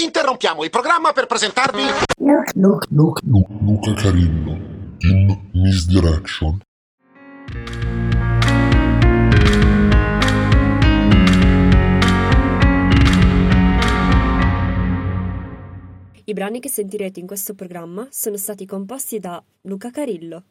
Interrompiamo il programma per presentarvi... Luca, Luca, Luca, Luca Carillo in Misdirection. I brani che sentirete in questo programma sono stati composti da Luca Carillo.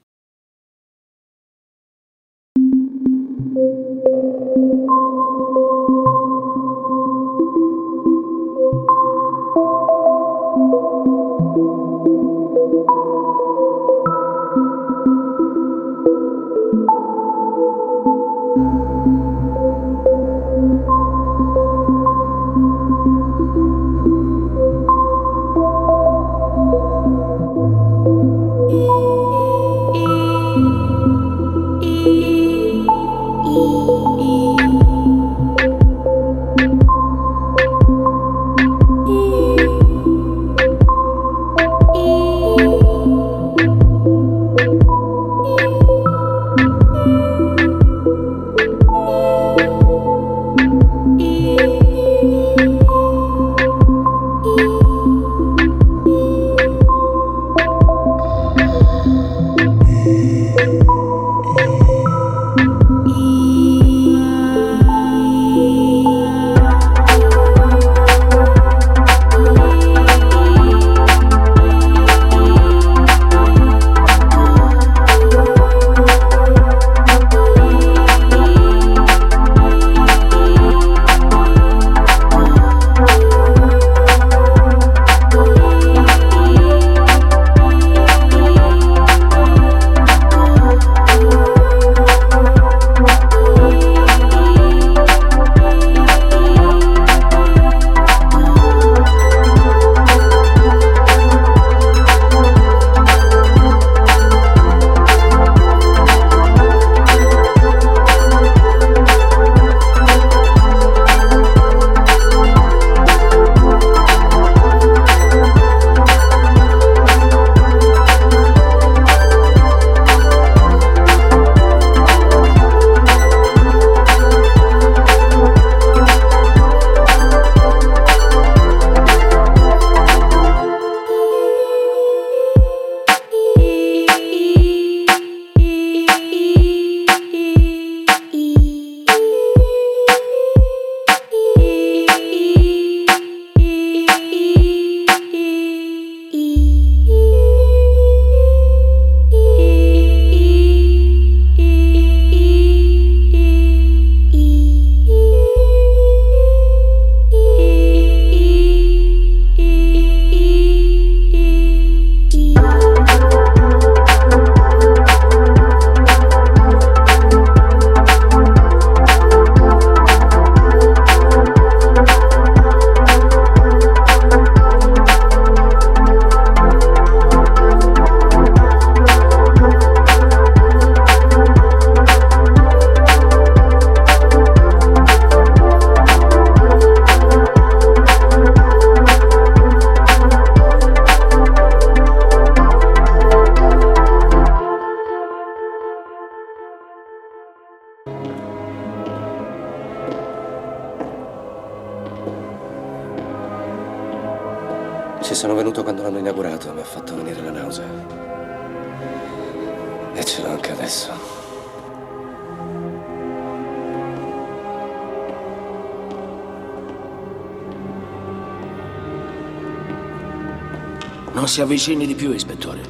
Si avvicini di più, ispettore.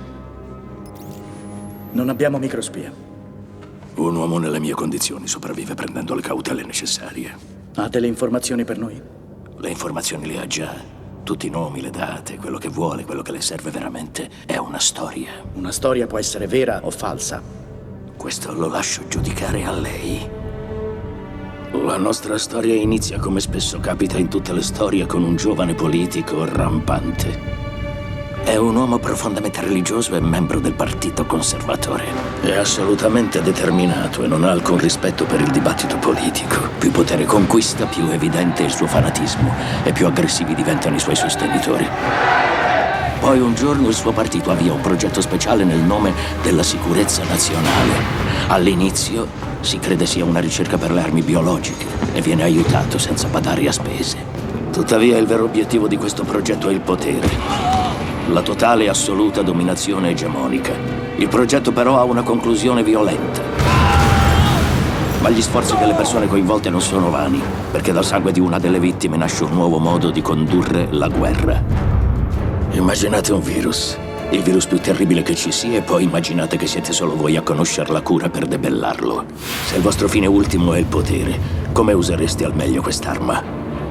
Non abbiamo microspia. Un uomo nelle mie condizioni sopravvive prendendo le cautele necessarie. Ha delle informazioni per noi? Le informazioni le ha già. Tutti i nomi, le date, quello che vuole, quello che le serve veramente. È una storia. Una storia può essere vera o falsa. Questo lo lascio giudicare a lei. La nostra storia inizia come spesso capita in tutte le storie con un giovane politico rampante. È un uomo profondamente religioso e membro del Partito Conservatore. È assolutamente determinato e non ha alcun rispetto per il dibattito politico. Più potere conquista, più evidente è il suo fanatismo e più aggressivi diventano i suoi sostenitori. Poi un giorno il suo partito avvia un progetto speciale nel nome della sicurezza nazionale. All'inizio si crede sia una ricerca per le armi biologiche e viene aiutato senza badare a spese. Tuttavia il vero obiettivo di questo progetto è il potere. La totale e assoluta dominazione egemonica. Il progetto però ha una conclusione violenta. Ma gli sforzi delle persone coinvolte non sono vani, perché dal sangue di una delle vittime nasce un nuovo modo di condurre la guerra. Immaginate un virus, il virus più terribile che ci sia, e poi immaginate che siete solo voi a conoscere la cura per debellarlo. Se il vostro fine ultimo è il potere, come usereste al meglio quest'arma?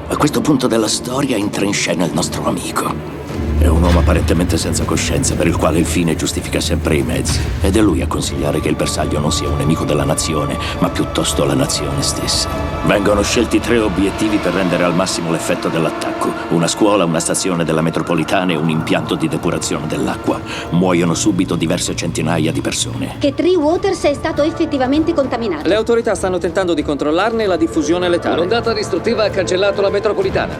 A questo punto della storia entra in scena il nostro amico. È un uomo apparentemente senza coscienza per il quale il fine giustifica sempre i mezzi. Ed è lui a consigliare che il bersaglio non sia un nemico della nazione, ma piuttosto la nazione stessa. Vengono scelti tre obiettivi per rendere al massimo l'effetto dell'attacco. Una scuola, una stazione della metropolitana e un impianto di depurazione dell'acqua. Muoiono subito diverse centinaia di persone. Che Tree Waters è stato effettivamente contaminato. Le autorità stanno tentando di controllarne la diffusione letale. L'ondata distruttiva ha cancellato la metropolitana.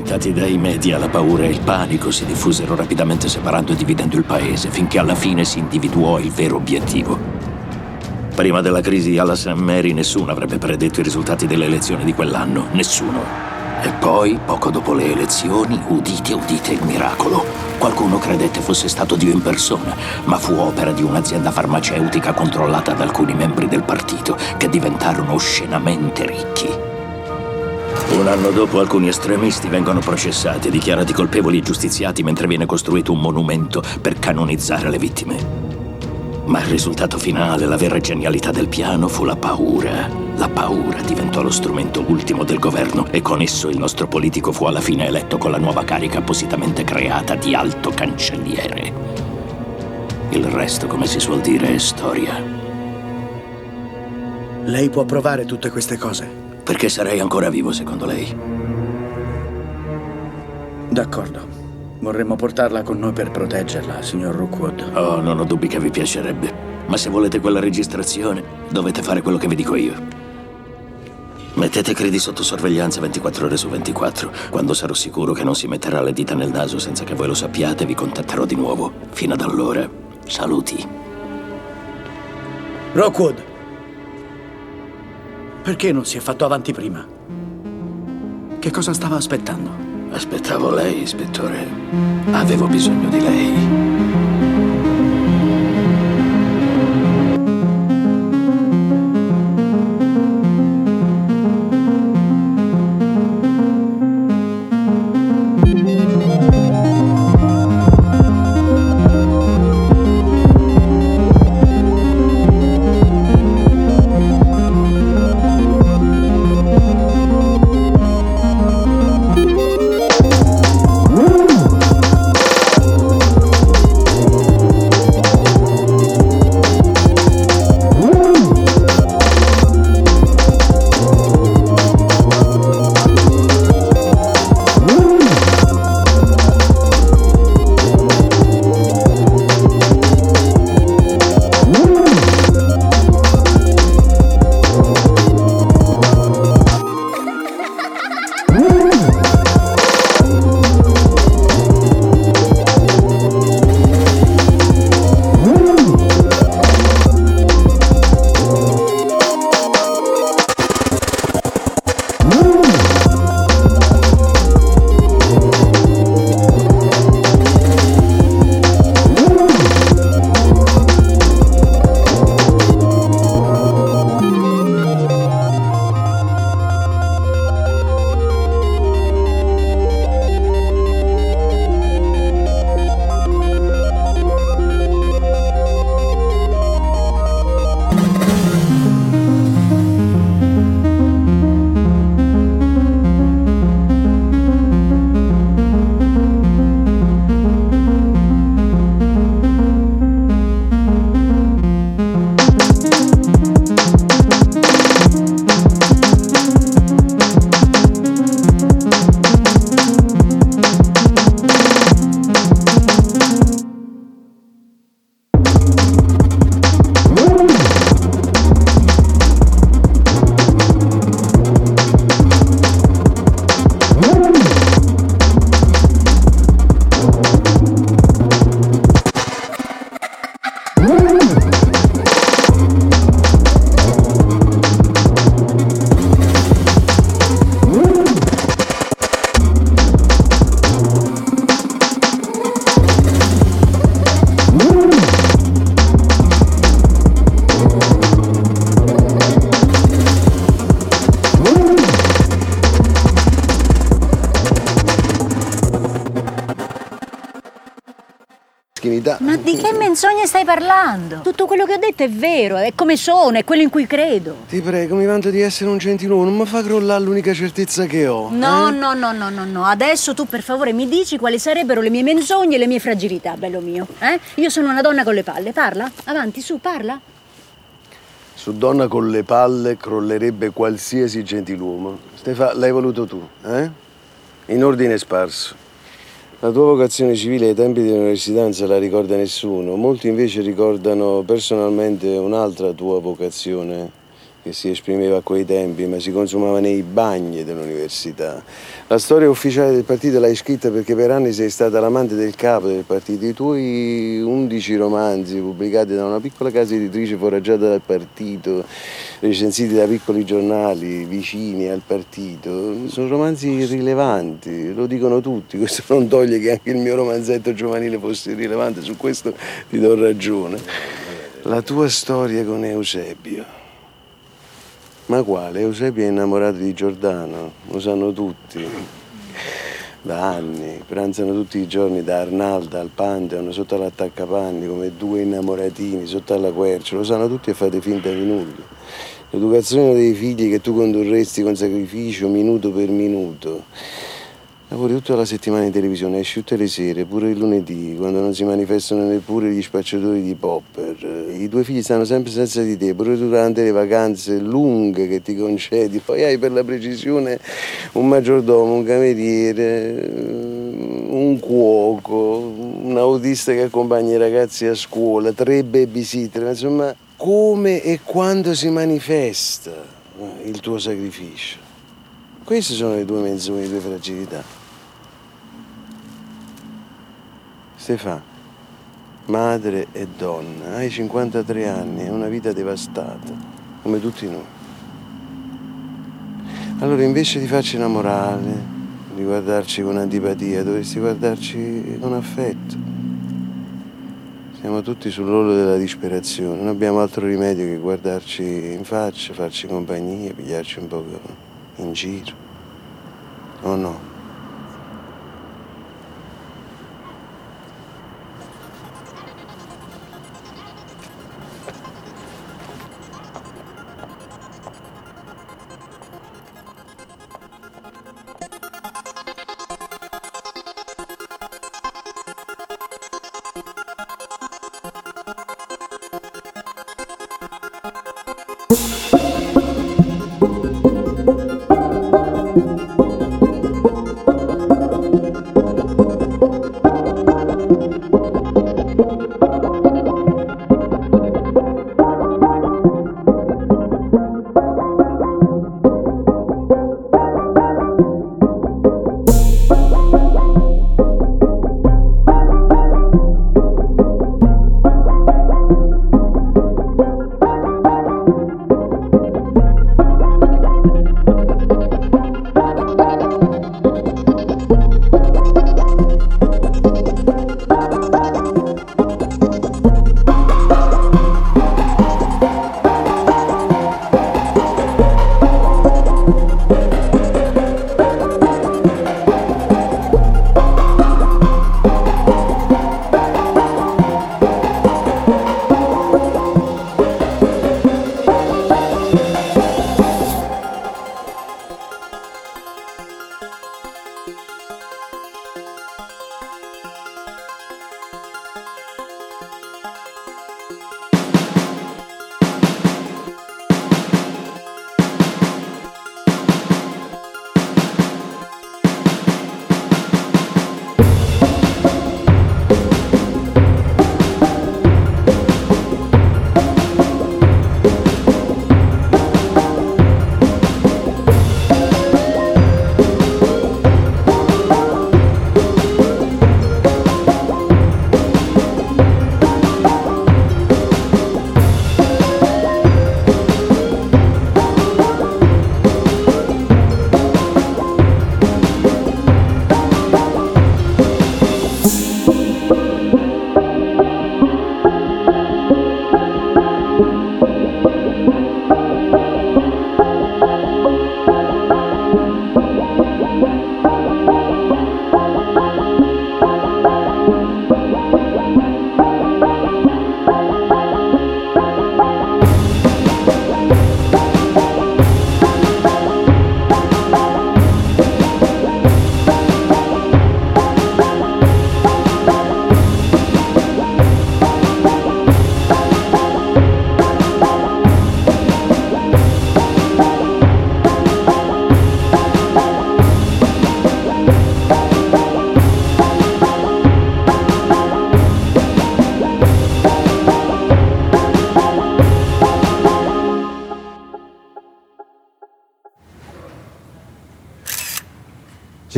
Alimentati dai media, la paura e il panico si diffusero rapidamente separando e dividendo il paese, finché alla fine si individuò il vero obiettivo. Prima della crisi alla St. Mary nessuno avrebbe predetto i risultati delle elezioni di quell'anno, nessuno. E poi, poco dopo le elezioni, udite, udite il miracolo. Qualcuno credette fosse stato Dio in persona, ma fu opera di un'azienda farmaceutica controllata da alcuni membri del partito, che diventarono oscenamente ricchi. Un anno dopo alcuni estremisti vengono processati dichiarati colpevoli e giustiziati mentre viene costruito un monumento per canonizzare le vittime. Ma il risultato finale, la vera genialità del piano fu la paura. La paura diventò lo strumento ultimo del governo e con esso il nostro politico fu alla fine eletto con la nuova carica appositamente creata di alto cancelliere. Il resto, come si suol dire, è storia. Lei può provare tutte queste cose? Perché sarei ancora vivo, secondo lei? D'accordo. Vorremmo portarla con noi per proteggerla, signor Rookwood. Oh, non ho dubbi che vi piacerebbe. Ma se volete quella registrazione, dovete fare quello che vi dico io. Mettete Credi sotto sorveglianza 24 ore su 24. Quando sarò sicuro che non si metterà le dita nel naso senza che voi lo sappiate, vi contatterò di nuovo. Fino ad allora, saluti. Rockwood! Perché non si è fatto avanti prima? Che cosa stava aspettando? Aspettavo lei, ispettore. Avevo bisogno di lei. Parlando? Tutto quello che ho detto è vero, è come sono, è quello in cui credo. Ti prego, mi vanto di essere un gentiluomo, non mi fa crollare l'unica certezza che ho. No, eh? no, no, no, no, no. Adesso tu per favore mi dici quali sarebbero le mie menzogne e le mie fragilità, bello mio. Eh? Io sono una donna con le palle, parla? Avanti, su, parla. Su donna con le palle crollerebbe qualsiasi gentiluomo. Stefa, l'hai voluto tu, eh? In ordine sparso. La tua vocazione civile ai tempi dell'università non se la ricorda nessuno. Molti invece ricordano personalmente un'altra tua vocazione che si esprimeva a quei tempi, ma si consumava nei bagni dell'università. La storia ufficiale del partito l'hai scritta perché per anni sei stata l'amante del capo del partito. I tuoi undici romanzi pubblicati da una piccola casa editrice foraggiata dal partito, recensiti da piccoli giornali vicini al partito, sono romanzi irrilevanti, lo dicono tutti. Questo non toglie che anche il mio romanzetto giovanile fosse irrilevante, su questo ti do ragione. La tua storia con Eusebio. Ma quale? Eusebio è innamorato di Giordano, lo sanno tutti. Da anni, pranzano tutti i giorni da Arnalda al Pantheon, sotto all'attaccapanni, come due innamoratini, sotto alla quercia, lo sanno tutti e fate finta di nulla. L'educazione dei figli che tu condurresti con sacrificio minuto per minuto. Lavori tutta la settimana in televisione, esci tutte le sere, pure il lunedì, quando non si manifestano neppure gli spacciatori di popper. I tuoi figli stanno sempre senza di te, pure durante le vacanze lunghe che ti concedi. Poi hai per la precisione un maggiordomo, un cameriere, un cuoco, un autista che accompagna i ragazzi a scuola, tre babysitter, insomma, come e quando si manifesta il tuo sacrificio? Queste sono le tue menzogne, le tue fragilità. Stefano, madre e donna, hai 53 anni, hai una vita devastata, come tutti noi. Allora invece di farci innamorare, di guardarci con antipatia, dovresti guardarci con affetto. Siamo tutti sull'orlo della disperazione, non abbiamo altro rimedio che guardarci in faccia, farci compagnia, pigliarci un po' in giro. O no?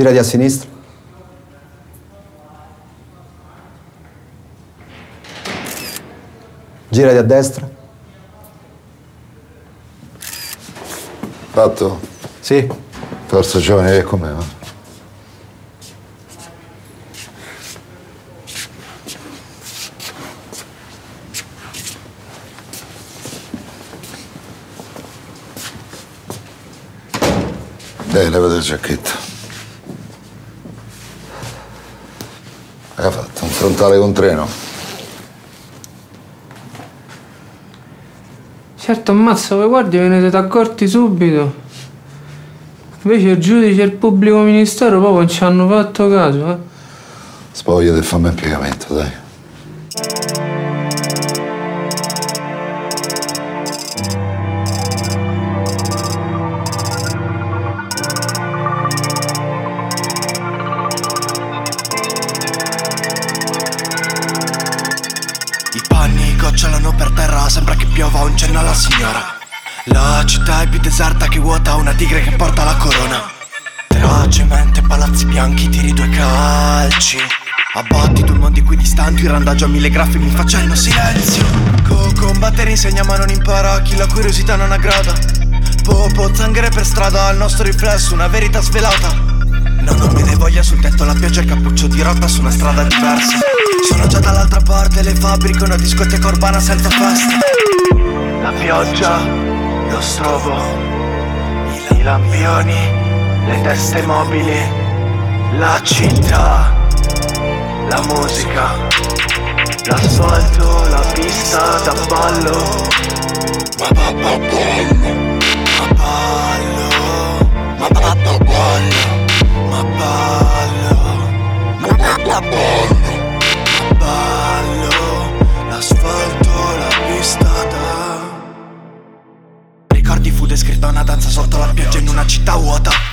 Girati a sinistra. Girati a destra. Fatto? Sì. Forza giovane, che com'è? va? Dai, levati il giacchetto. Hai un frontale con treno? Certo, ammazza, voi guardi, ve ne siete accorti subito. Invece il giudice e il pubblico ministero proprio non ci hanno fatto caso, eh. Spogliati e fammi piegamento, dai. A mille graffi mi facendo silenzio. Co combattere insegna ma non impara. Chi la curiosità non aggrada. Popo, zanghere per strada, al nostro riflesso, una verità svelata. No, non mi dai voglia sul tetto, la pioggia e il cappuccio di rotta su una strada diversa. Sono già dall'altra parte, le fabbriche, una discoteca urbana senza festa. La pioggia, lo strobo, i lampioni, le teste mobili, la città la musica, l'asfalto, la pista da ballo. Ma papà ballo, ma ballo, ma papà ballo, ma ballo, ma papà ballo, ma ballo, l'asfalto, la pista da. Ricordi fu descritta una danza sotto la pioggia in una città vuota.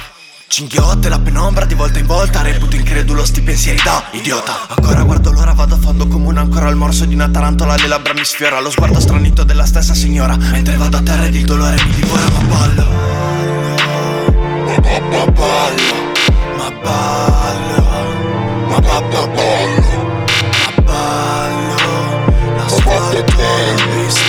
Cinghiotte, la penombra di volta in volta Reputo incredulo sti pensieri da idiota. Ancora guardo l'ora, vado a fondo comune Ancora al morso di una tarantola Le labbra mi sfiora. Lo sguardo stranito della stessa signora Mentre vado a terra ed il dolore mi divora Ma ballo. Ma ballo Ma ballo Ma ballo. Ma ballo la pista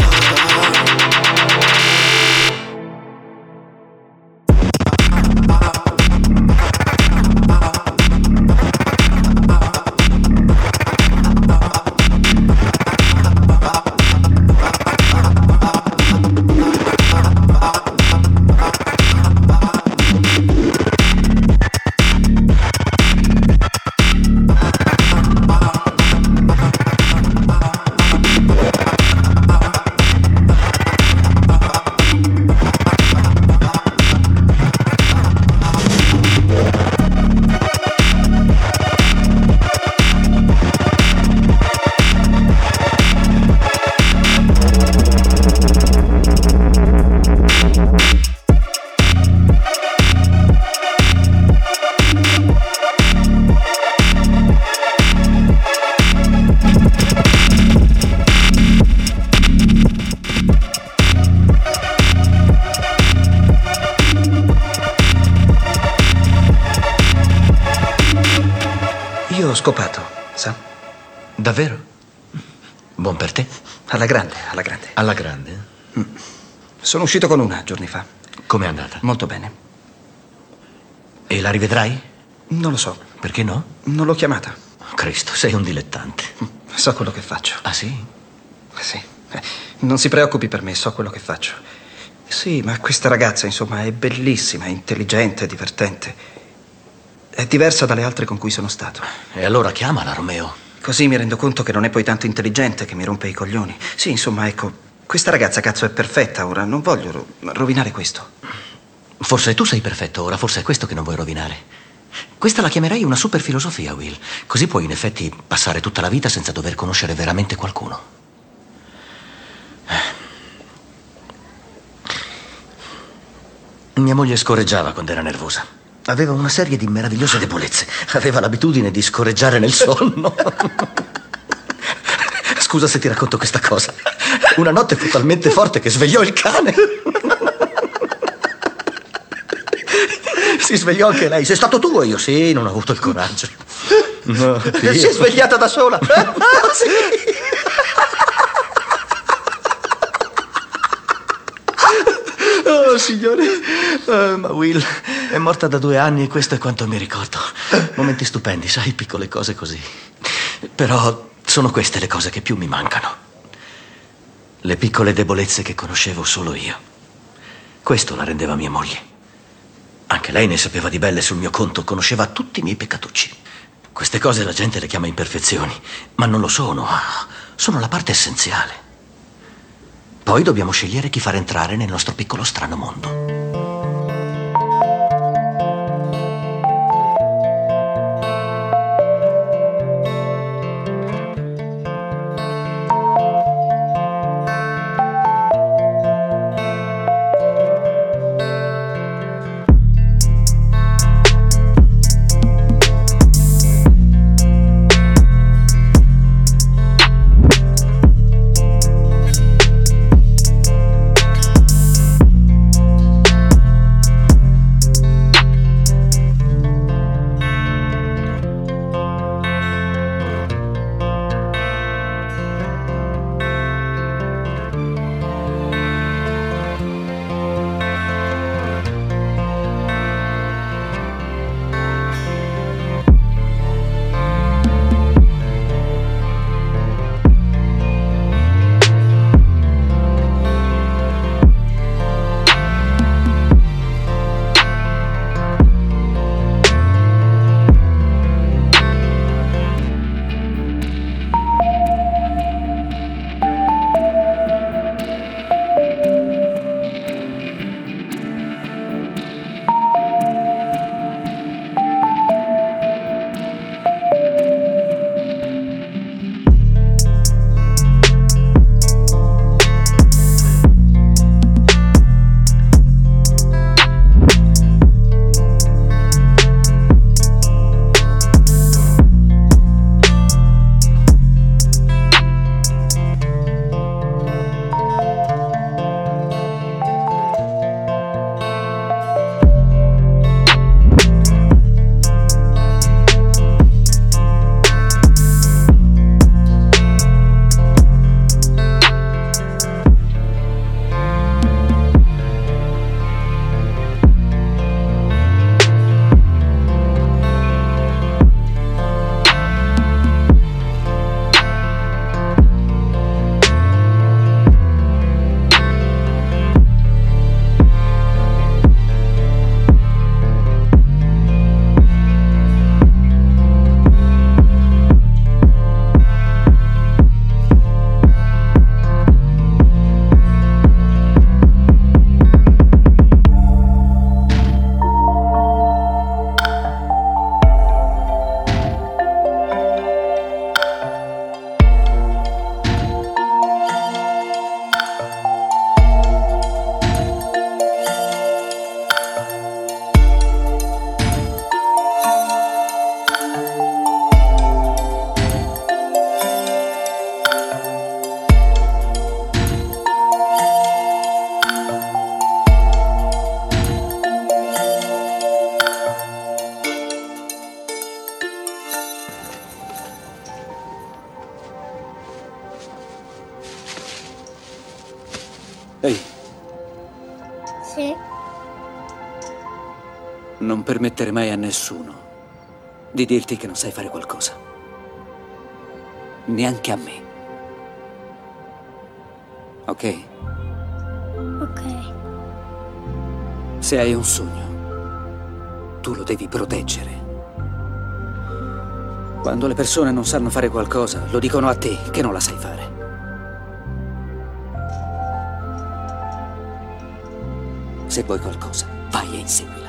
Sono uscito con una giorni fa. Com'è andata? Molto bene. E la rivedrai? Non lo so. Perché no? Non l'ho chiamata. Cristo, sei un dilettante. So quello che faccio. Ah sì? Sì. Eh, Non si preoccupi per me, so quello che faccio. Sì, ma questa ragazza, insomma, è bellissima, è intelligente, divertente. È diversa dalle altre con cui sono stato. E allora chiamala, Romeo. Così mi rendo conto che non è poi tanto intelligente che mi rompe i coglioni. Sì, insomma, ecco, questa ragazza cazzo è perfetta ora, non voglio ro- rovinare questo. Forse tu sei perfetto ora, forse è questo che non vuoi rovinare. Questa la chiamerei una super filosofia, Will. Così puoi in effetti passare tutta la vita senza dover conoscere veramente qualcuno. Mia moglie scorreggiava quando era nervosa. Aveva una serie di meravigliose debolezze. Aveva l'abitudine di scorreggiare nel sonno. Scusa se ti racconto questa cosa. Una notte fu talmente forte che svegliò il cane. Si svegliò anche lei. Sei stato tu o io? Sì, non ho avuto il coraggio. No, Si è svegliata da sola. Ah, sì. Oh, signore. Eh, ma Will è morta da due anni e questo è quanto mi ricordo. Momenti stupendi, sai, piccole cose così. Però sono queste le cose che più mi mancano. Le piccole debolezze che conoscevo solo io. Questo la rendeva mia moglie. Anche lei ne sapeva di belle sul mio conto, conosceva tutti i miei peccatucci. Queste cose la gente le chiama imperfezioni, ma non lo sono. Sono la parte essenziale. Poi dobbiamo scegliere chi far entrare nel nostro piccolo strano mondo. Ehi, Sì. non permettere mai a nessuno di dirti che non sai fare qualcosa. Neanche a me. Ok? Ok. Se hai un sogno, tu lo devi proteggere. Quando le persone non sanno fare qualcosa, lo dicono a te che non la sai fare. Se vuoi qualcosa, vai e inseguila.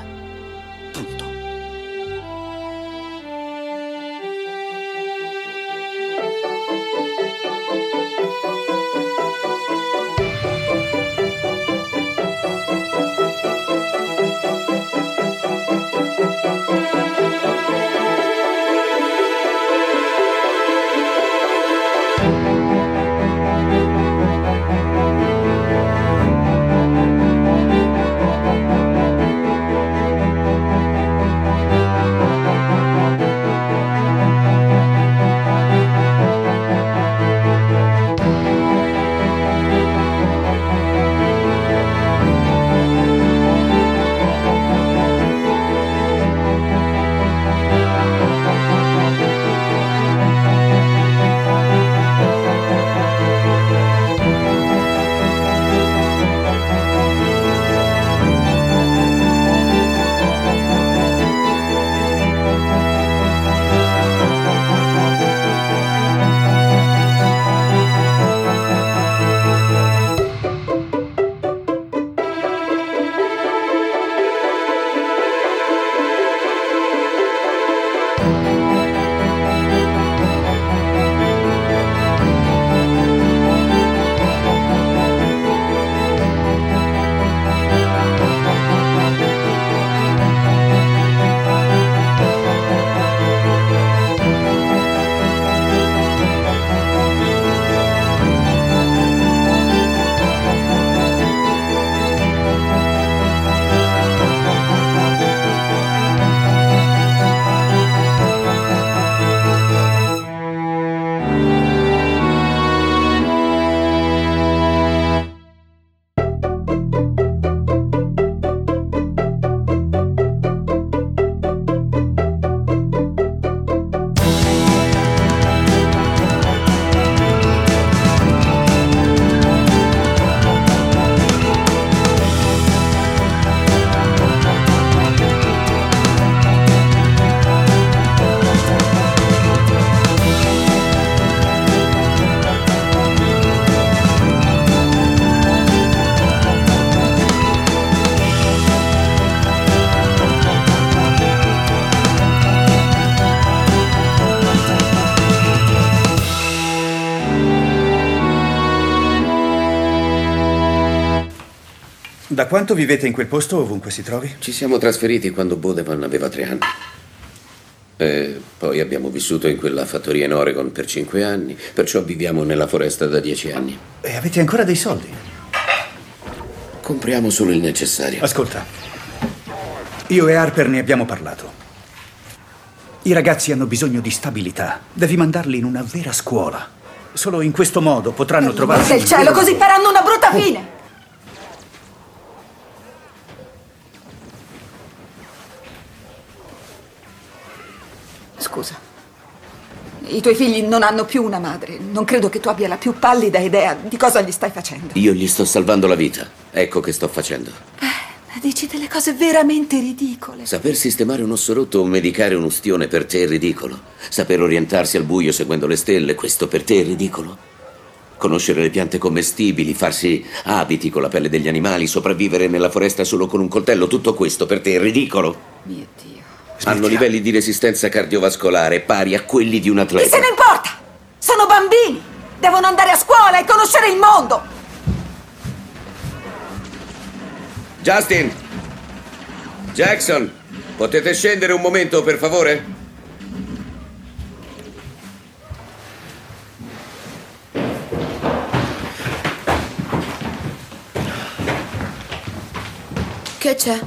Da quanto vivete in quel posto, ovunque si trovi? Ci siamo trasferiti quando Bodevan aveva tre anni. E poi abbiamo vissuto in quella fattoria in Oregon per cinque anni, perciò viviamo nella foresta da dieci anni. E avete ancora dei soldi? Compriamo solo il necessario. Ascolta, io e Harper ne abbiamo parlato. I ragazzi hanno bisogno di stabilità. Devi mandarli in una vera scuola. Solo in questo modo potranno trovare. Del cielo, così faranno una brutta fine! Scusa. I tuoi figli non hanno più una madre. Non credo che tu abbia la più pallida idea di cosa gli stai facendo. Io gli sto salvando la vita. Ecco che sto facendo. Dici delle cose veramente ridicole. Saper sistemare un osso rotto o medicare un ustione per te è ridicolo. Saper orientarsi al buio seguendo le stelle, questo per te è ridicolo. Conoscere le piante commestibili, farsi abiti con la pelle degli animali, sopravvivere nella foresta solo con un coltello, tutto questo per te è ridicolo. Mio Dio. Hanno livelli di resistenza cardiovascolare pari a quelli di un Chi atleta. se ne importa? Sono bambini! Devono andare a scuola e conoscere il mondo! Justin! Jackson! Potete scendere un momento, per favore? Che c'è?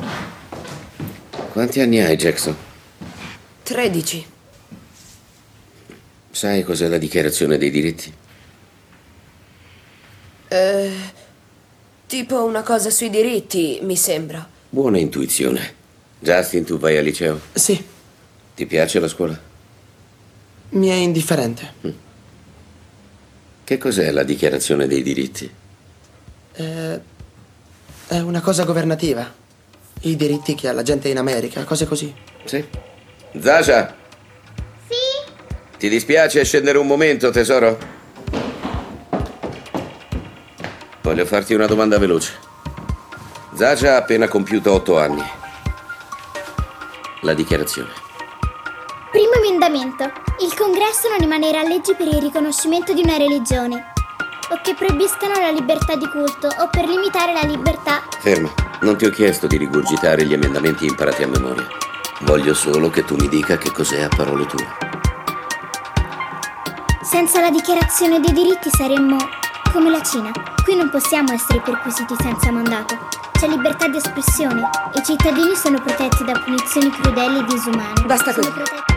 Quanti anni hai, Jackson? 13. Sai cos'è la dichiarazione dei diritti? Eh, Tipo una cosa sui diritti, mi sembra. Buona intuizione. Justin, tu vai al liceo? Sì, Ti piace la scuola? mi è indifferente. Che cos'è la dichiarazione dei diritti? Eh, è una cosa governativa. I diritti che ha la gente in America, cose così. Sì. Zasha? Sì? Ti dispiace scendere un momento, tesoro? Voglio farti una domanda veloce. Zasha ha appena compiuto otto anni. La dichiarazione. Primo emendamento. Il congresso non emanerà leggi per il riconoscimento di una religione o che proibiscano la libertà di culto o per limitare la libertà. Ferma. Non ti ho chiesto di rigurgitare gli emendamenti imparati a memoria. Voglio solo che tu mi dica che cos'è a parole tue. Senza la dichiarazione dei diritti saremmo come la Cina. Qui non possiamo essere perquisiti senza mandato. C'è libertà di espressione e i cittadini sono protetti da punizioni crudeli e disumane. Basta Sono così.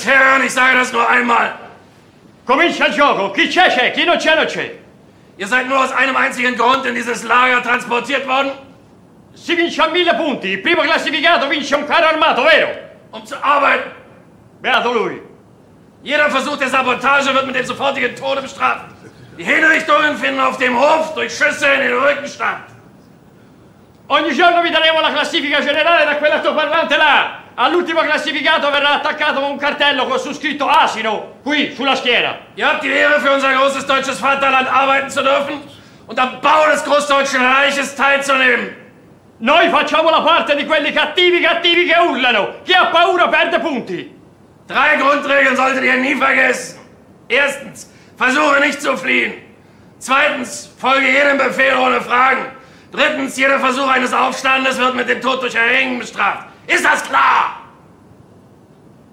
Alles hören, ich sage das nur einmal. Comincia il gioco. Chi c'è c'è, chi non c'è non c'è. Ihr seid nur aus einem einzigen Grund in dieses Lager transportiert worden? Si vince a mille punti. Il primo classificato vince un carro armato, vero? Um zu arbeiten. Beato lui. Jeder Versuch der Sabotage wird mit dem sofortigen Tode bestraft. Die Hinrichtungen finden auf dem Hof durch Schüsse in den Rücken statt. Ogni giorno vi daremo la classifica generale da quell'altoparlante là. All'ultimo classificato verrà attaccato un cartello con su scritto asino, qui, sulla schiena. Ihr habt die Ehre, für unser großes deutsches Vaterland arbeiten zu dürfen und am Bau des Großdeutschen Reiches teilzunehmen. Noi facciamo la parte di quelli cattivi cattivi che urlano. Chi ha paura perde punti. Drei Grundregeln solltet ihr nie vergessen. Erstens, versuche nicht zu fliehen. Zweitens, folge jedem Befehl ohne Fragen. Drittens, jeder Versuch eines Aufstandes wird mit dem Tod durch Erhängen bestraft. Ist das klar?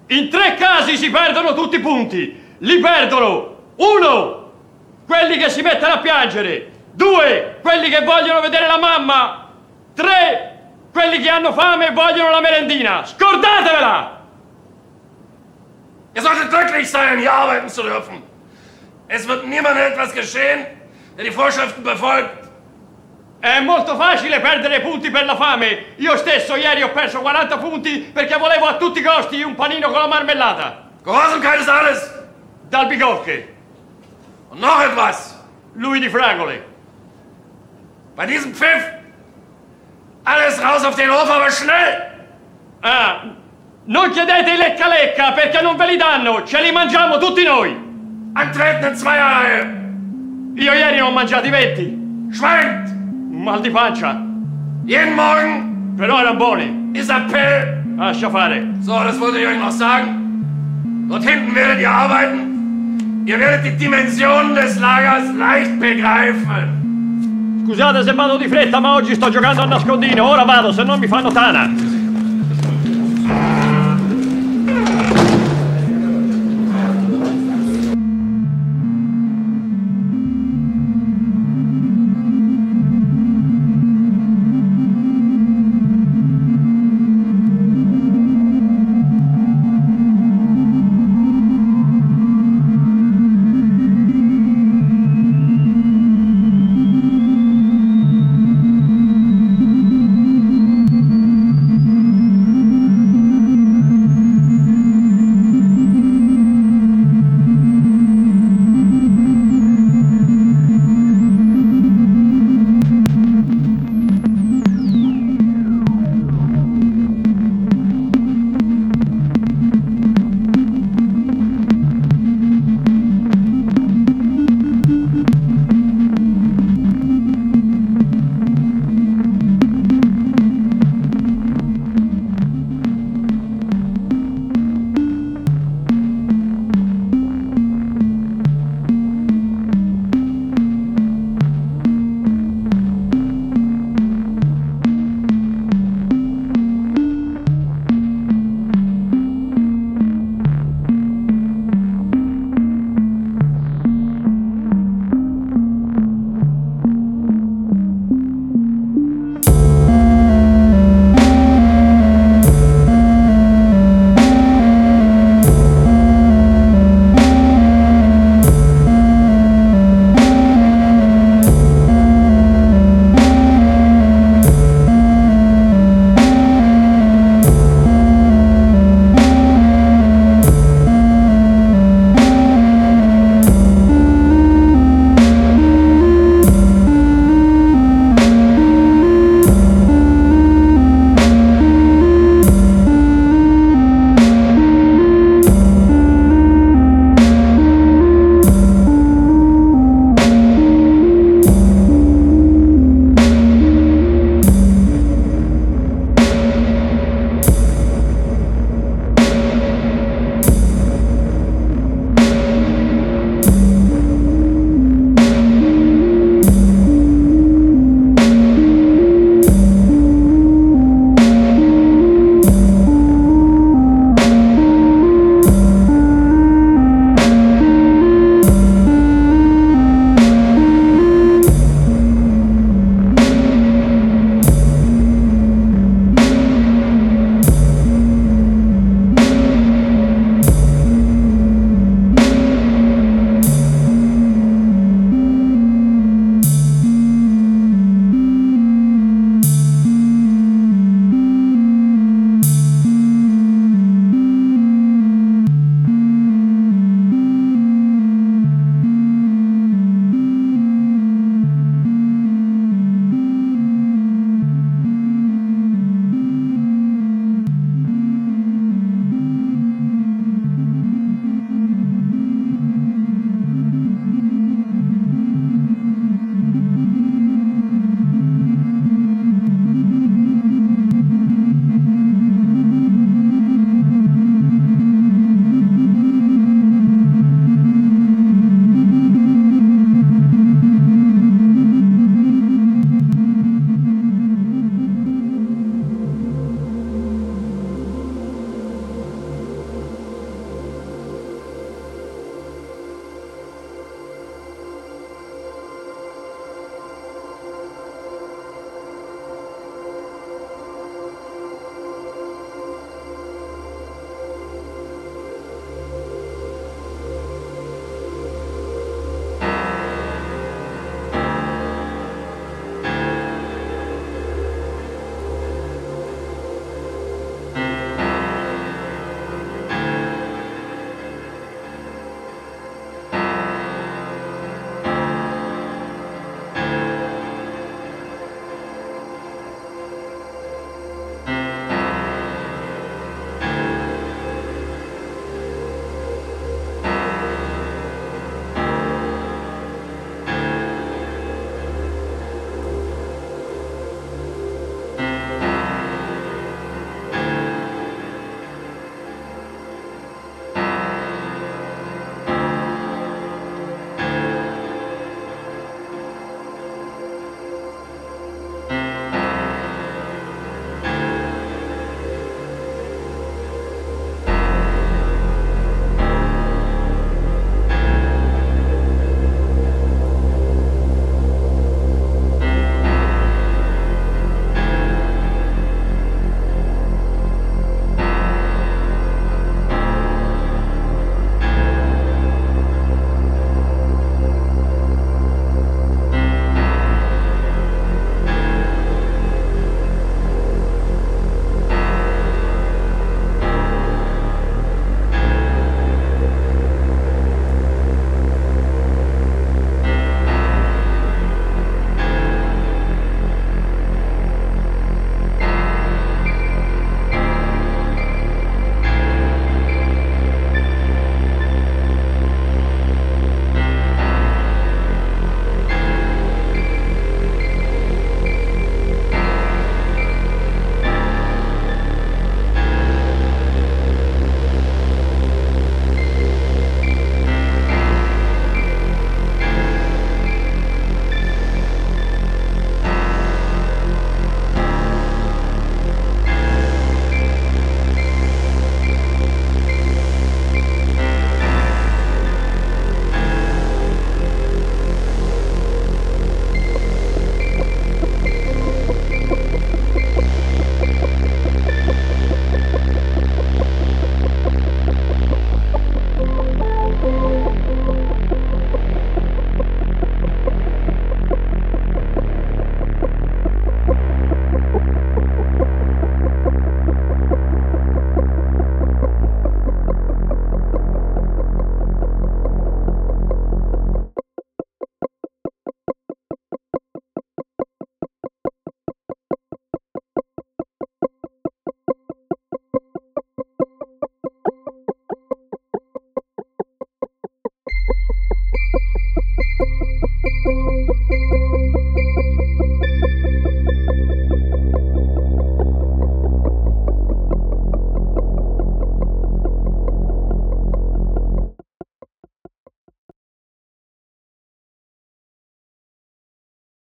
In tre casi si perdono tutti i punti. Li perdono. Uno, quelli che si mettono a piangere. Due, quelli che vogliono vedere la mamma. Tre, quelli che hanno fame e vogliono la merendina. Scordatevela! Ihr solltet glücklich sein, hier arbeiten zu dürfen. Es wird niemandem etwas geschehen, der die Vorschriften befolgt. È molto facile perdere punti per la fame. Io stesso ieri ho perso 40 punti perché volevo a tutti i costi un panino con la marmellata. Gehorsamkeit ist alles. Dal Bigocche. Noch etwas. Lui di Fragole. Bei diesem Pfiff. Alles raus auf den Hof, aber schnell. Ah, non chiedete i lecca lecca perché non ve li danno. Ce li mangiamo tutti noi. Antreten in Zweierreihe. Io ieri ne ho mangiati 20. Schweigt. Mal di pancia. Jeden Morgen. Però erano buoni. Ist Appell. Lascia fare. So, das wollte ich euch noch sagen. Dort hinten werdet ihr arbeiten. Ihr werdet die Dimensionen des Lagers leicht begreifen. Scusate se vado di fretta, ma oggi sto giocando a nascondino. Ora vado, se no mi fanno tana.